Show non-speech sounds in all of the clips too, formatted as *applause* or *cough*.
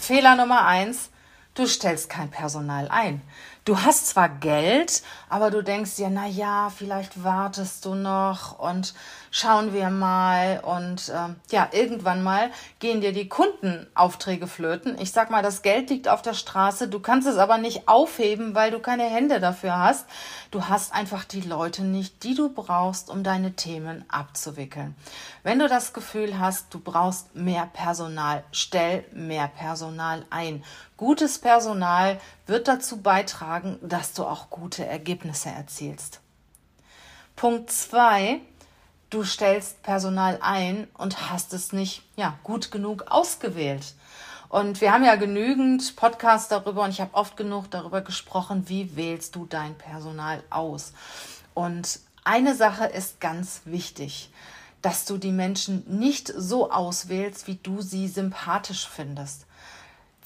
Fehler Nummer eins, du stellst kein Personal ein. Du hast zwar Geld, aber du denkst dir, na ja, vielleicht wartest du noch und schauen wir mal und äh, ja, irgendwann mal gehen dir die Kundenaufträge flöten. Ich sag mal, das Geld liegt auf der Straße, du kannst es aber nicht aufheben, weil du keine Hände dafür hast. Du hast einfach die Leute nicht, die du brauchst, um deine Themen abzuwickeln. Wenn du das Gefühl hast, du brauchst mehr Personal, stell mehr Personal ein. Gutes Personal wird dazu beitragen, dass du auch gute Ergebnisse erzielst. Punkt zwei: Du stellst Personal ein und hast es nicht ja, gut genug ausgewählt. Und wir haben ja genügend Podcasts darüber und ich habe oft genug darüber gesprochen, wie wählst du dein Personal aus. Und eine Sache ist ganz wichtig, dass du die Menschen nicht so auswählst, wie du sie sympathisch findest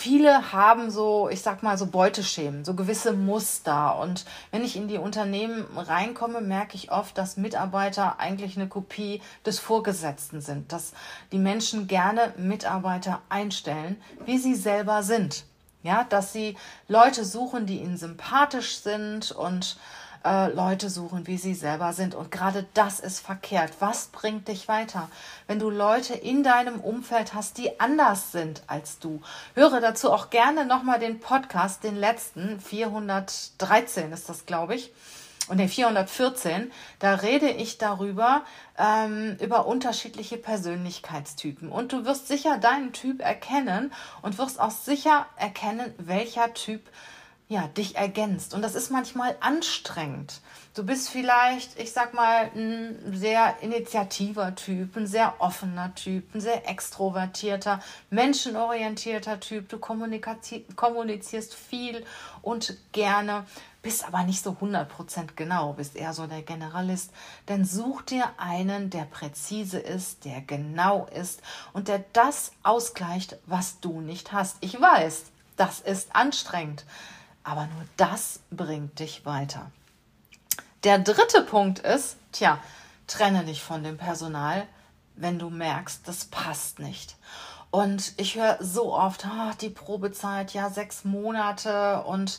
viele haben so, ich sag mal, so Beuteschemen, so gewisse Muster. Und wenn ich in die Unternehmen reinkomme, merke ich oft, dass Mitarbeiter eigentlich eine Kopie des Vorgesetzten sind, dass die Menschen gerne Mitarbeiter einstellen, wie sie selber sind. Ja, dass sie Leute suchen, die ihnen sympathisch sind und äh, Leute suchen, wie sie selber sind. Und gerade das ist verkehrt. Was bringt dich weiter? Wenn du Leute in deinem Umfeld hast, die anders sind als du. Höre dazu auch gerne nochmal den Podcast, den letzten, 413 ist das, glaube ich und den 414, da rede ich darüber, ähm, über unterschiedliche Persönlichkeitstypen. Und du wirst sicher deinen Typ erkennen und wirst auch sicher erkennen, welcher Typ ja, dich ergänzt. Und das ist manchmal anstrengend. Du bist vielleicht, ich sag mal, ein sehr initiativer Typ, ein sehr offener Typ, ein sehr extrovertierter, menschenorientierter Typ. Du kommunizierst viel und gerne, bist aber nicht so 100% genau, bist eher so der Generalist. Denn such dir einen, der präzise ist, der genau ist und der das ausgleicht, was du nicht hast. Ich weiß, das ist anstrengend. Aber nur das bringt dich weiter. Der dritte Punkt ist, tja, trenne dich von dem Personal, wenn du merkst, das passt nicht. Und ich höre so oft, oh, die Probezeit, ja, sechs Monate und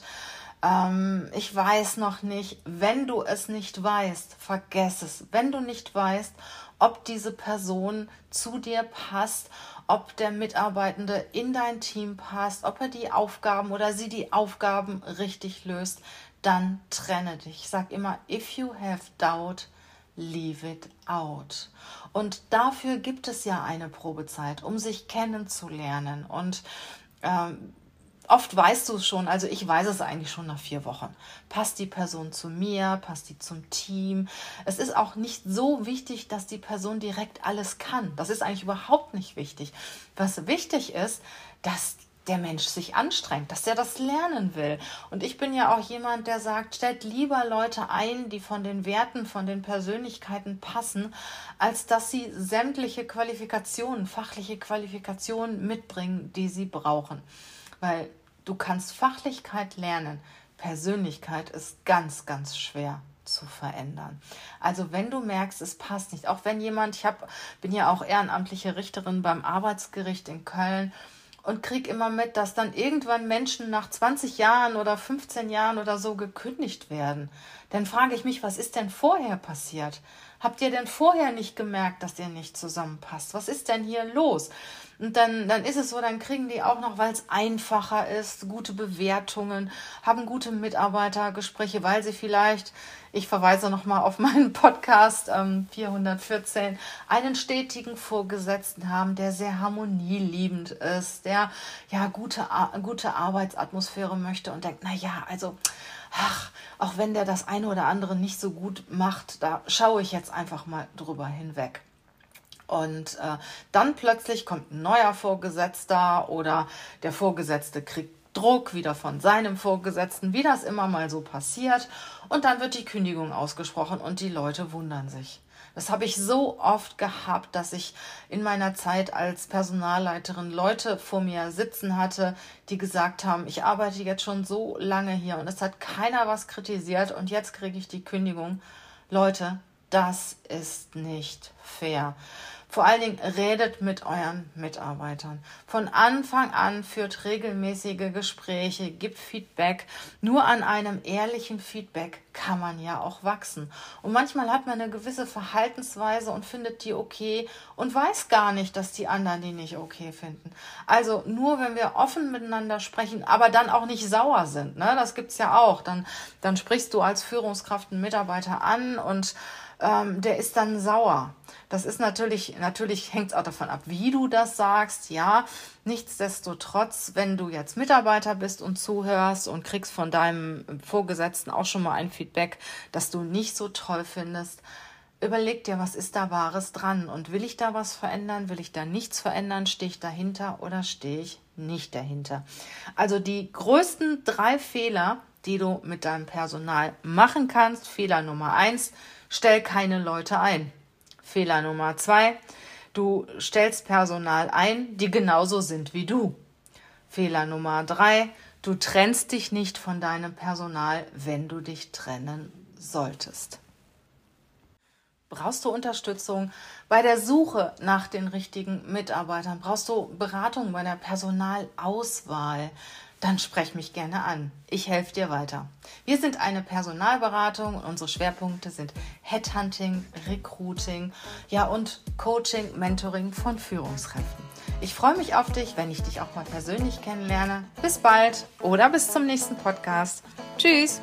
ähm, ich weiß noch nicht. Wenn du es nicht weißt, vergess es. Wenn du nicht weißt, ob diese Person zu dir passt, ob der Mitarbeitende in dein Team passt, ob er die Aufgaben oder sie die Aufgaben richtig löst, dann trenne dich. Ich sag immer, if you have doubt, leave it out. Und dafür gibt es ja eine Probezeit, um sich kennenzulernen. Und ähm, oft weißt du es schon, also ich weiß es eigentlich schon nach vier Wochen. Passt die Person zu mir, passt die zum Team? Es ist auch nicht so wichtig, dass die Person direkt alles kann. Das ist eigentlich überhaupt nicht wichtig. Was wichtig ist, dass der Mensch sich anstrengt, dass er das lernen will. Und ich bin ja auch jemand, der sagt, stellt lieber Leute ein, die von den Werten, von den Persönlichkeiten passen, als dass sie sämtliche Qualifikationen, fachliche Qualifikationen mitbringen, die sie brauchen. Weil Du kannst Fachlichkeit lernen. Persönlichkeit ist ganz, ganz schwer zu verändern. Also wenn du merkst, es passt nicht, auch wenn jemand, ich hab, bin ja auch ehrenamtliche Richterin beim Arbeitsgericht in Köln und krieg immer mit, dass dann irgendwann Menschen nach 20 Jahren oder 15 Jahren oder so gekündigt werden. Dann frage ich mich, was ist denn vorher passiert? Habt ihr denn vorher nicht gemerkt, dass ihr nicht zusammenpasst? Was ist denn hier los? Und dann, dann ist es so, dann kriegen die auch noch, weil es einfacher ist, gute Bewertungen, haben gute Mitarbeitergespräche, weil sie vielleicht, ich verweise nochmal auf *laughs* meinen Podcast ähm, 414, einen stetigen Vorgesetzten haben, der sehr harmonieliebend ist, der ja gute, gute Arbeitsatmosphäre möchte und denkt, na ja, also ach, auch wenn der das eine oder andere nicht so gut macht, da schaue ich jetzt einfach mal drüber hinweg. Und äh, dann plötzlich kommt ein neuer Vorgesetzter oder der Vorgesetzte kriegt Druck wieder von seinem Vorgesetzten, wie das immer mal so passiert. Und dann wird die Kündigung ausgesprochen und die Leute wundern sich. Das habe ich so oft gehabt, dass ich in meiner Zeit als Personalleiterin Leute vor mir sitzen hatte, die gesagt haben, ich arbeite jetzt schon so lange hier und es hat keiner was kritisiert und jetzt kriege ich die Kündigung. Leute, das ist nicht fair. Vor allen Dingen redet mit euren Mitarbeitern. Von Anfang an führt regelmäßige Gespräche, gibt Feedback. Nur an einem ehrlichen Feedback kann man ja auch wachsen. Und manchmal hat man eine gewisse Verhaltensweise und findet die okay und weiß gar nicht, dass die anderen die nicht okay finden. Also nur wenn wir offen miteinander sprechen, aber dann auch nicht sauer sind. Ne? Das gibt's ja auch. Dann, dann sprichst du als Führungskraft einen Mitarbeiter an und ähm, der ist dann sauer. Das ist natürlich, natürlich hängt es auch davon ab, wie du das sagst, ja. Nichtsdestotrotz, wenn du jetzt Mitarbeiter bist und zuhörst und kriegst von deinem Vorgesetzten auch schon mal ein Feedback, das du nicht so toll findest, überleg dir, was ist da Wahres dran und will ich da was verändern, will ich da nichts verändern, stehe ich dahinter oder stehe ich nicht dahinter. Also die größten drei Fehler, die du mit deinem Personal machen kannst. Fehler Nummer eins, stell keine Leute ein. Fehler Nummer zwei, du stellst Personal ein, die genauso sind wie du. Fehler Nummer drei, du trennst dich nicht von deinem Personal, wenn du dich trennen solltest. Brauchst du Unterstützung bei der Suche nach den richtigen Mitarbeitern? Brauchst du Beratung bei der Personalauswahl? Dann sprech mich gerne an. Ich helfe dir weiter. Wir sind eine Personalberatung und unsere Schwerpunkte sind Headhunting, Recruiting, ja und Coaching, Mentoring von Führungskräften. Ich freue mich auf dich, wenn ich dich auch mal persönlich kennenlerne. Bis bald oder bis zum nächsten Podcast. Tschüss.